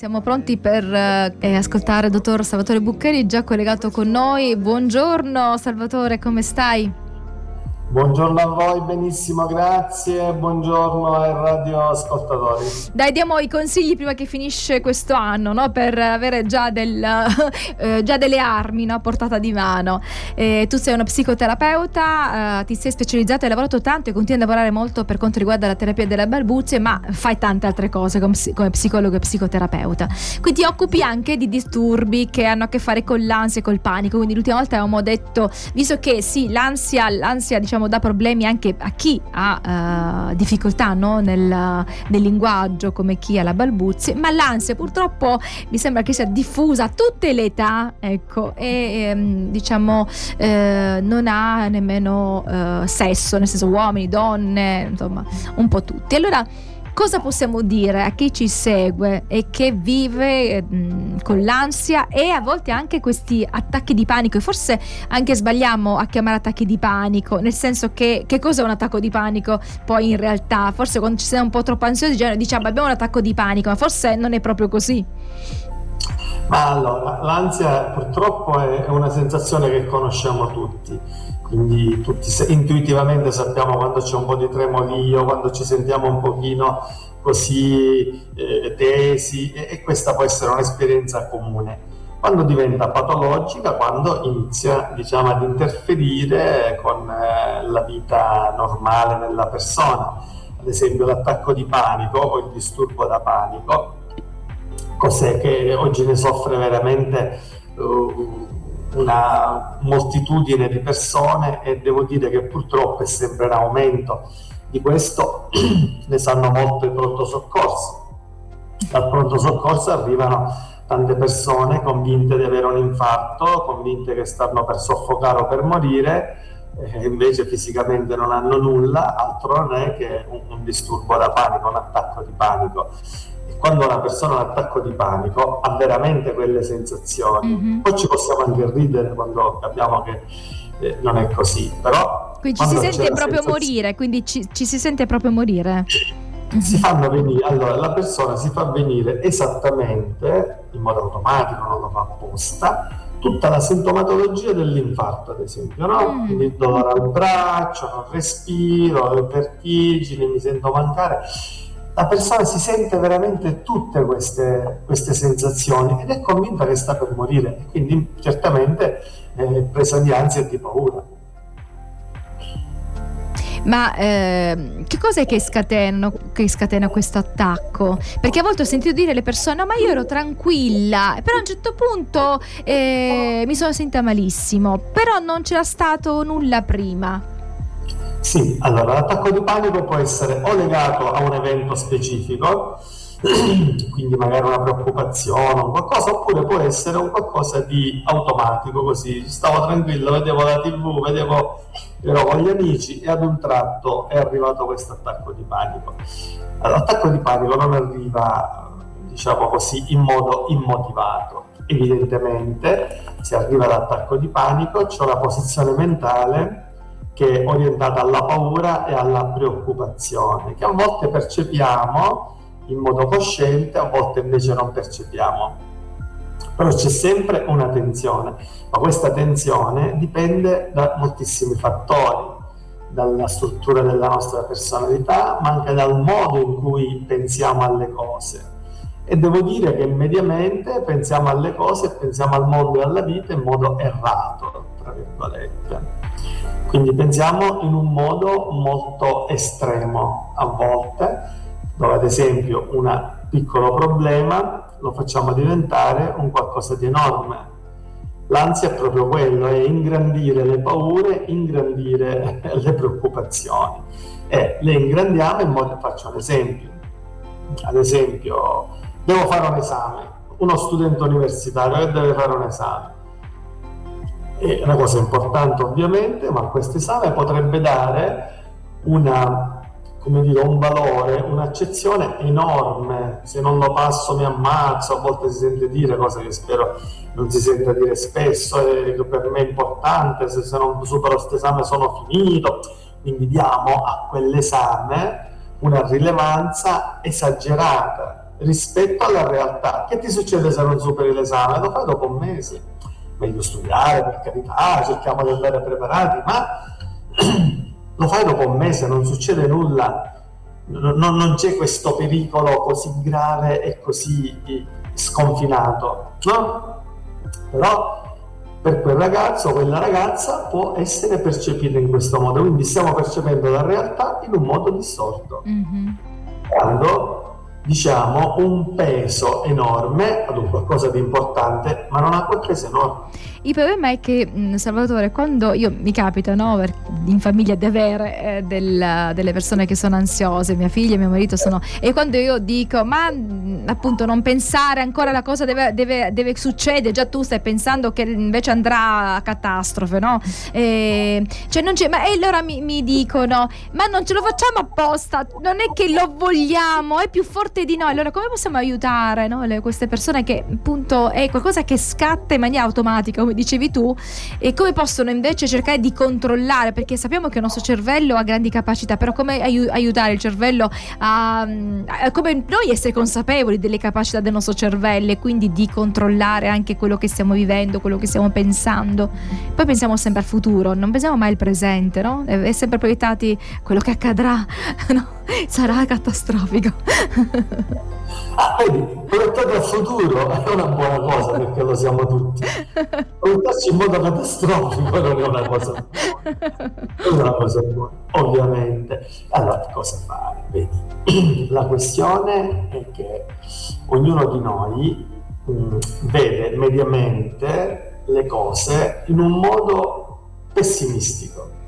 Siamo pronti per eh, ascoltare il dottor Salvatore Buccheri, già collegato con noi. Buongiorno Salvatore, come stai? Buongiorno a voi, benissimo, grazie. Buongiorno ai radioascoltatori. Dai, diamo i consigli prima che finisce questo anno, no? per avere già, del, eh, già delle armi no? a portata di mano. Eh, tu sei una psicoterapeuta, eh, ti sei specializzata e hai lavorato tanto e continui a lavorare molto per quanto riguarda la terapia delle balbuzie, ma fai tante altre cose come, come psicologo e psicoterapeuta. Quindi ti occupi anche di disturbi che hanno a che fare con l'ansia e col panico. Quindi l'ultima volta avevamo detto, visto che sì, l'ansia, l'ansia diciamo diciamo, dà problemi anche a chi ha uh, difficoltà no? nel, nel, linguaggio, come chi ha la balbuzie, ma l'ansia purtroppo mi sembra che sia diffusa a tutte le età, ecco, e um, diciamo uh, non ha nemmeno uh, sesso, nel senso uomini, donne, insomma, un po' tutti. Allora, cosa possiamo dire a chi ci segue e che vive mh, mm, con l'ansia e a volte anche questi attacchi di panico? E forse anche sbagliamo a chiamare attacchi di panico nel senso che che cosa è un attacco di panico poi in realtà? Forse quando ci siamo un po' troppo ansiosi diciamo abbiamo un attacco di panico ma forse non è proprio così. Ma allora l'ansia purtroppo è una sensazione che conosciamo tutti quindi tutti intuitivamente sappiamo quando c'è un po' di tremolio, quando ci sentiamo un pochino così eh, tesi e, e, questa può essere un'esperienza comune. Quando diventa patologica, quando inizia diciamo, ad interferire con eh, la vita normale della persona, ad esempio l'attacco di panico o il disturbo da panico, cos'è che oggi ne soffre veramente uh, una moltitudine di persone e devo dire che purtroppo è sempre in aumento di questo ne sanno molto i pronto soccorso. Dal pronto soccorso arrivano tante persone convinte di avere un infarto, convinte che stanno per soffocare o per morire, e invece fisicamente non hanno nulla, altro non è che un, un disturbo da panico, un attacco di panico quando una persona ha un attacco di panico ha veramente quelle sensazioni. Mm-hmm. Poi ci possiamo anche ridere quando capiamo che eh, non è così, però... Quindi ci si sente proprio morire, quindi ci, ci, si sente proprio morire. Si fanno venire, allora la persona si fa venire esattamente, in modo automatico, non lo fa apposta, tutta la sintomatologia dell'infarto, ad esempio, no? Mm. Quindi dolore al braccio, non respiro, vertigini, mi sento mancare la persona si sente veramente tutte queste, queste sensazioni ed è convinta che sta per morire quindi certamente è presa di ansia e di paura. Ma eh, che cos'è che scatena, che scatena, questo attacco? Perché a volte ho sentito dire alle persone: Ma io ero tranquilla, però a un certo punto eh, mi sono sentita malissimo, però non c'era stato nulla prima. Sì, allora l'attacco di panico può essere o legato a un evento specifico, quindi magari una preoccupazione o qualcosa, oppure può essere un qualcosa di automatico, così stavo tranquillo, vedevo la tv, vedevo, ero con gli amici e ad un tratto è arrivato questo attacco di panico. L'attacco di panico non arriva, diciamo così, in modo immotivato. Evidentemente, se arriva l'attacco di panico, c'è una posizione mentale che è orientata alla paura e alla preoccupazione, che a volte percepiamo in modo cosciente, a volte invece non percepiamo. Però c'è sempre una tensione, ma questa tensione dipende da moltissimi fattori, dalla struttura della nostra personalità, ma anche dal modo in cui pensiamo alle cose. E devo dire che mediamente pensiamo alle cose e pensiamo al mondo e alla vita in modo errato, tra virgolette. Quindi pensiamo in un modo molto estremo a volte, dove ad esempio un piccolo problema lo facciamo diventare un qualcosa di enorme. L'ansia è proprio quello, è ingrandire le paure, ingrandire le preoccupazioni. E le ingrandiamo in modo, faccio un esempio, ad esempio, devo fare un esame, uno studente universitario che deve fare un esame è una cosa importante ovviamente, ma questo esame potrebbe dare una, dire, un valore, un'accezione enorme. Se non lo passo mi ammazzo, a volte si sente dire, cose che spero non si senta dire spesso, e che per me è importante, se, se non supero questo esame sono finito. Quindi diamo a quell'esame una rilevanza esagerata rispetto alla realtà. Che ti succede se non superi l'esame? Lo fai dopo mesi. Meglio studiare, per carità, cerchiamo di andare preparati, ma lo fai dopo un mese, non succede nulla, non, non c'è questo pericolo così grave e così sconfinato, no? Però per quel ragazzo o quella ragazza può essere percepita in questo modo, quindi stiamo percependo la realtà in un modo distorto. Mm-hmm. Quando diciamo un peso enorme ad un qualcosa di importante, ma non ha quel peso enorme. Il problema è che, mm, Salvatore, quando io mi capita no, in famiglia di avere eh, del, delle persone che sono ansiose, mia figlia e mio marito sono. E quando io dico, ma mm, appunto non pensare ancora la cosa deve, deve, deve succedere, già tu stai pensando che invece andrà a catastrofe, no? E, cioè non c'è, ma, e allora mi, mi dicono, ma non ce lo facciamo apposta, non è che lo vogliamo, è più forte di noi. Allora come possiamo aiutare no, le, queste persone che appunto è qualcosa che scatta in maniera automatica? come dicevi tu, e come possono invece cercare di controllare, perché sappiamo che il nostro cervello ha grandi capacità, però come ai- aiutare il cervello a, a, come noi essere consapevoli delle capacità del nostro cervello e quindi di controllare anche quello che stiamo vivendo, quello che stiamo pensando. Poi pensiamo sempre al futuro, non pensiamo mai al presente, no? È sempre proiettati quello che accadrà, no? Sarà catastrofico. Ah, vedi, proiettato al futuro è una buona cosa perché lo siamo tutti. Proiettarci in modo catastrofico non è una cosa buona. Non è una cosa buona, ovviamente. Allora, cosa fare? Vedi, la questione è che ognuno di noi mh, mm, vede mediamente le cose in un modo pessimistico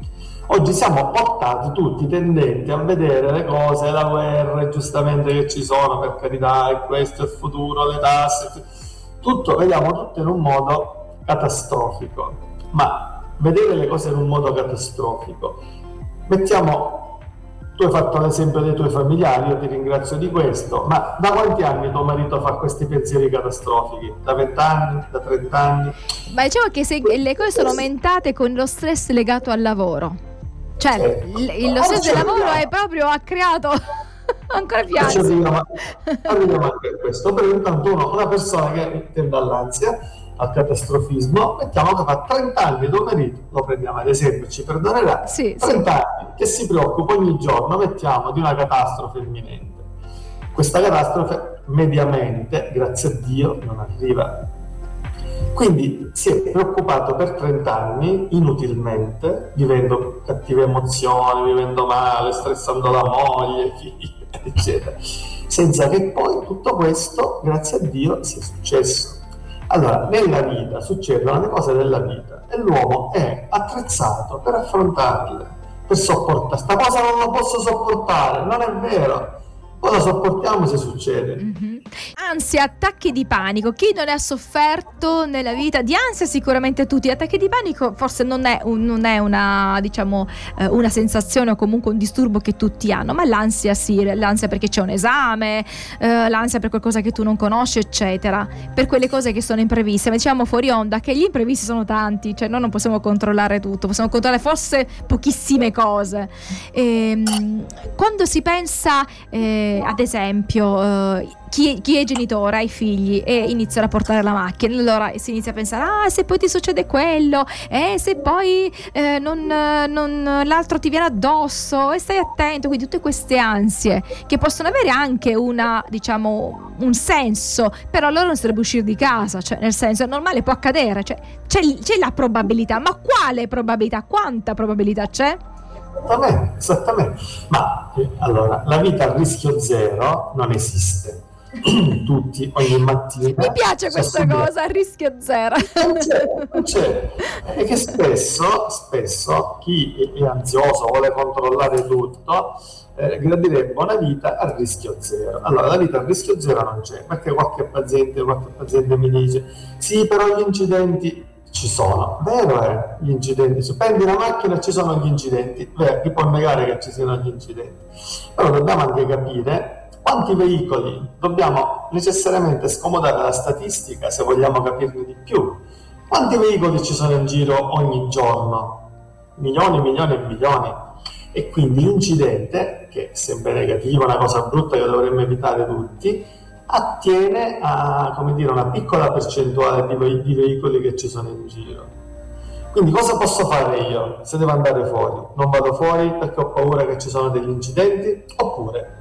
Oggi siamo portati tutti tendenti a vedere le cose, la guerra, giustamente che ci sono, per carità, e questo è il futuro, le tasse, tutto, vediamo tutto in un modo catastrofico. Ma vedere le cose in un modo catastrofico, mettiamo, tu hai fatto l'esempio dei tuoi familiari, io ti ringrazio di questo, ma da quanti anni tuo marito fa questi pensieri catastrofici? Da 20 anni? Da 30 anni? Ma diciamo che se le cose sono aumentate con lo stress legato al lavoro. Cioè, certo. il, lo stesso del lavoro è proprio ha creato ancora più ansia. Arriviamo anche a questo. Per intanto uno, una persona che tende all'ansia, al catastrofismo, mettiamo che fa 30 anni tuo marito, lo prendiamo ad esempio, ci perdonerà, sì, 30 sì. anni che si preoccupa ogni giorno, mettiamo, di una catastrofe imminente. Questa catastrofe mediamente, grazie a Dio, non arriva quindi si è preoccupato per 30 anni inutilmente, vivendo cattive emozioni, vivendo male, stressando la moglie, eccetera, senza che poi tutto questo, grazie a Dio, sia successo. Allora, nella vita succedono le cose della vita e l'uomo è attrezzato per affrontarle, per sopportare. Sta cosa non la posso sopportare, non è vero poi la sopportiamo se succede. Mm-hmm. Ansia, attacchi di panico. Chi non ha sofferto nella vita? Di ansia sicuramente tutti. Attacchi di panico forse non è, un, non è una, diciamo, eh, una sensazione o comunque un disturbo che tutti hanno, ma l'ansia sì, l'ansia perché c'è un esame, eh, l'ansia per qualcosa che tu non conosci, eccetera. Per quelle cose che sono impreviste. Ma diciamo fuori onda che gli imprevisti sono tanti, cioè noi non possiamo controllare tutto, possiamo controllare forse pochissime cose. E, ehm, quando si pensa... Eh, ad esempio, eh, chi, chi, è genitore ha i figli e iniziano a portare la macchina, allora si inizia a pensare, ah, se poi ti succede quello, eh, se poi eh, non, non, l'altro ti viene addosso, e stai attento, quindi tutte queste ansie che possono avere anche una, diciamo, un senso, però loro non si dovrebbe uscire di casa, cioè nel senso è normale, può accadere, cioè, c'è, c'è la probabilità, ma quale probabilità? Quanta probabilità c'è? Esattamente, esattamente. Ma allora, la vita a rischio zero non esiste. Tutti ogni mattina. Mi piace questa cosa, a rischio zero. Non c'è, non c'è. E che spesso, spesso chi è ansioso, vuole controllare tutto, eh, gradirebbe una vita a rischio zero. Allora, la vita a rischio zero non c'è, perché qualche paziente, qualche paziente mi dice, sì, però gli incidenti ci sono. Vero è gli incidenti. Se prendi una macchina ci sono gli incidenti. Beh, chi può negare che ci siano gli incidenti? Però dobbiamo anche capire quanti veicoli dobbiamo necessariamente scomodare la statistica se vogliamo capirne di più. Quanti veicoli ci sono in giro ogni giorno? Milioni, milioni e milioni. E quindi l'incidente, che sembra negativo, una cosa brutta che dovremmo evitare tutti, attiene a dire, una piccola percentuale di, di veicoli che ci sono in giro. Quindi cosa posso fare io se devo andare fuori? Non vado fuori perché ho paura che ci sono degli incidenti? Oppure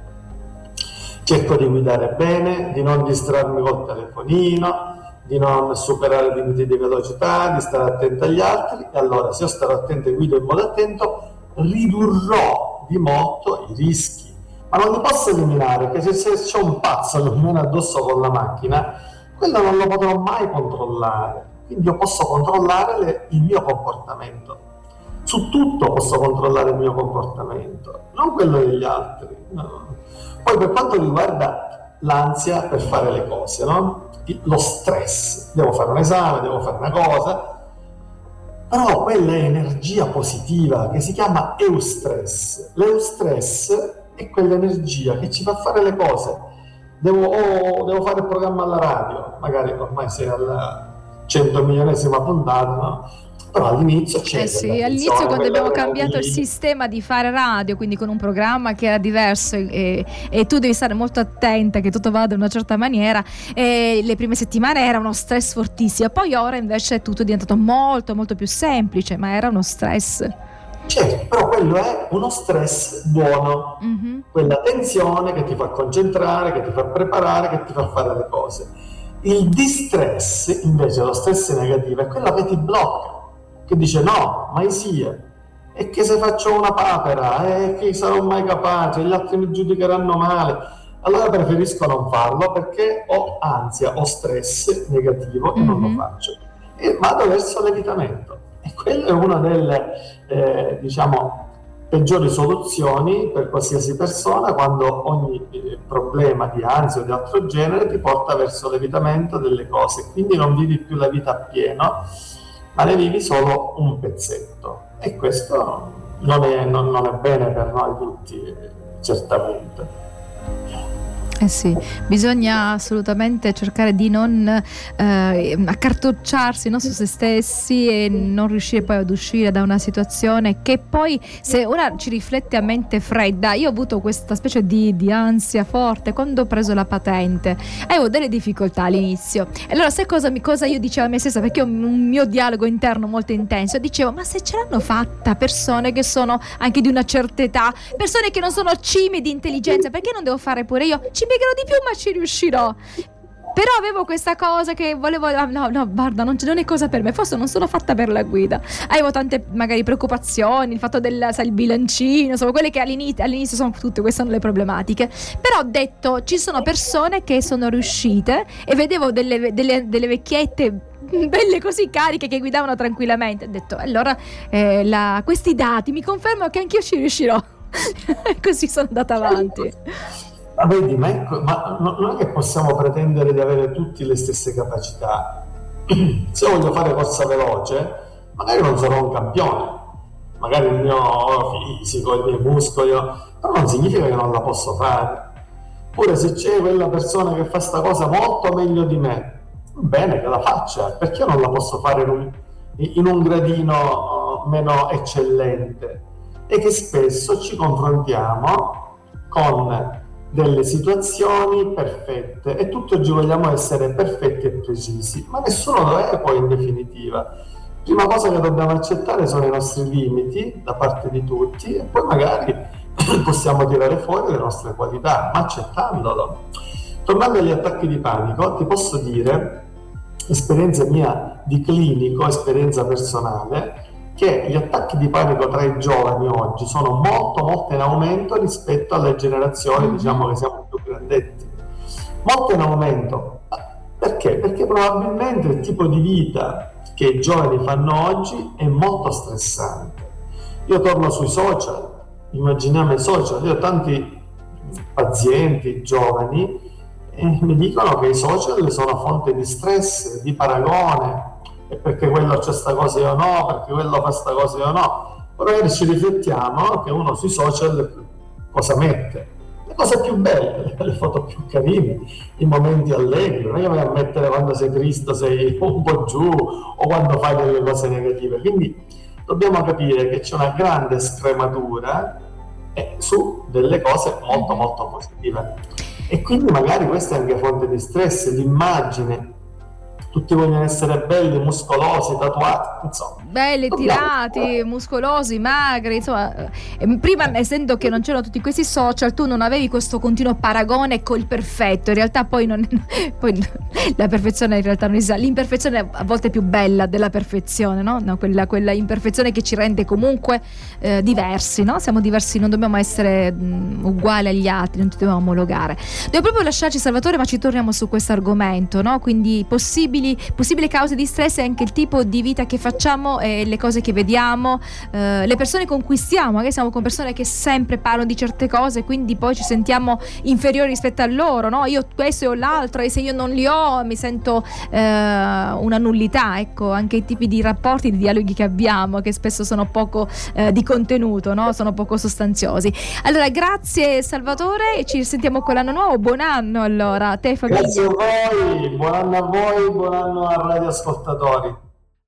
cerco di guidare bene, di non distrarmi col telefonino, di non superare i limiti di velocità, di stare attento agli altri e allora se io starò attento e guido in modo attento ridurrò di molto i rischi. Ma non li posso eliminare perché se, se c'è un pazzo che mi viene addosso con la macchina, quello non lo potrò mai controllare. Quindi io posso controllare le, il mio comportamento. Su tutto posso controllare il mio comportamento, non quello degli altri. No. Poi per quanto riguarda l'ansia per fare le cose, no? lo stress, devo fare un esame, devo fare una cosa, però quella è energia positiva che si chiama eustress. L'eustress è quell'energia che ci fa fare le cose. Devo, oh, devo fare il programma alla radio, magari ormai sei alla 100 milionesima puntata, no? però all'inizio c'è eh sì, all'inizio quando abbiamo cambiato il sistema di fare radio quindi con un programma che era diverso e, e, tu devi stare molto attenta che tutto vada in una certa maniera le prime settimane era uno stress fortissimo poi ora invece tutto è diventato molto molto più semplice ma era uno stress Certo, però quello è uno stress buono, mm-hmm. quella tensione che ti fa concentrare, che ti fa preparare, che ti fa fare le cose. Il distress, invece, lo stress negativo, è quello che ti blocca che dice no, mai sia, e che se faccio una papera, e che sarò mai capace, gli altri mi giudicheranno male. Allora preferisco non farlo perché ho ansia, ho stress negativo e mm-hmm. non lo mhm. faccio. E vado verso l'evitamento. E quella è una delle, eh, diciamo, peggiori soluzioni per qualsiasi persona quando ogni eh, problema di ansia o di altro genere ti porta verso l'evitamento delle cose. Quindi non vivi più la vita appieno ma ne vivi solo un pezzetto e questo non è, non, non è bene per noi tutti, certamente. Eh sì, bisogna assolutamente cercare di non eh, accartocciarsi no, su se stessi e non riuscire poi ad uscire da una situazione che poi se ora ci riflette a mente fredda, io ho avuto questa specie di, di ansia forte quando ho preso la patente, avevo delle difficoltà all'inizio. Allora sai cosa, cosa io dicevo a me stessa? Perché ho un mio dialogo interno molto intenso, dicevo ma se ce l'hanno fatta persone che sono anche di una certa età, persone che non sono cime di intelligenza, perché non devo fare pure io? Ci impiegherò di più, ma ci riuscirò. Però avevo questa cosa che volevo. Ah, no, no, guarda, non, non, è cosa per me. Forse non sono fatta per la guida. Avevo tante magari preoccupazioni, il fatto del sai, il bilancino, insomma, quelle che all'inizio, all'inizio sono tutte, queste sono le problematiche. Però ho detto, ci sono persone che sono riuscite e vedevo delle, delle, delle vecchiette belle così cariche che guidavano tranquillamente. Ho detto, allora eh, la, questi dati mi confermano che anch'io ci riuscirò. così sono andata avanti. Ma vedi, ma, ecco, ma non è che possiamo pretendere di avere tutte le stesse capacità. Se voglio fare corsa veloce, magari non sarò un campione, magari il mio fisico, i miei muscoli, però non significa che non la posso fare. Pure se c'è quella persona che fa questa cosa molto meglio di me, bene che la faccia, perché non la posso fare in un, in un gradino meno eccellente? E che spesso ci confrontiamo con delle situazioni perfette e tutti oggi vogliamo essere perfetti e precisi, ma nessuno lo è poi in definitiva. Prima cosa che dobbiamo accettare sono i nostri limiti da parte di tutti e poi magari possiamo tirare fuori le nostre qualità, ma accettandolo. Tornando agli attacchi di panico, ti posso dire, esperienza mia di clinico, esperienza personale, che gli attacchi di panico tra i giovani oggi sono molto molto in aumento rispetto alle generazioni mm-hmm. diciamo che siamo più grandetti molto in aumento perché? Perché probabilmente il tipo di vita che i giovani fanno oggi è molto stressante io torno sui social immaginiamo i social io ho tanti pazienti giovani e mi dicono che i social sono fonte di stress, di paragone, e perché quello c'è sta cosa io no, perché quello fa sta cosa io no. Magari ci riflettiamo che uno sui social cosa mette. Le cose più belle, le foto più carine, i momenti allegri, non è che vai a mettere quando sei triste, sei un po' giù o quando fai delle cose negative. Quindi dobbiamo capire che c'è una grande scrematura eh, su delle cose molto molto positive. E quindi magari questa è anche fonte di stress, l'immagine tutti vogliono essere belli, muscolosi, tatuati, insomma. Belli, tirati, muscolosi, magri, insomma. Eh, prima, essendo che non c'erano tutti questi social, tu non avevi questo continuo paragone col perfetto. In realtà poi, non, poi la perfezione in realtà non esiste. L'imperfezione è a volte più bella della perfezione, no? no quella, quella, imperfezione che ci rende comunque eh, diversi, no? Siamo diversi, non dobbiamo essere mh, uguali agli altri, non ci dobbiamo omologare. Dobbiamo proprio lasciarci Salvatore, ma ci torniamo su questo argomento, no? Quindi possibili possibili, possibili cause di stress è anche il tipo di vita che facciamo e le cose che vediamo, eh, le persone con cui stiamo, magari siamo con persone che sempre parlano di certe cose, quindi poi ci sentiamo inferiori rispetto a loro, no? Io questo o l'altro e se io non li ho mi sento eh, una nullità, ecco, anche i tipi di rapporti, di dialoghi che abbiamo, che spesso sono poco eh, di contenuto, no? Sono poco sostanziosi. Allora, grazie Salvatore e ci sentiamo con l'anno nuovo. Buon anno allora, te famiglia. Grazie a voi, buon anno a voi, buon anno a radioascoltatori.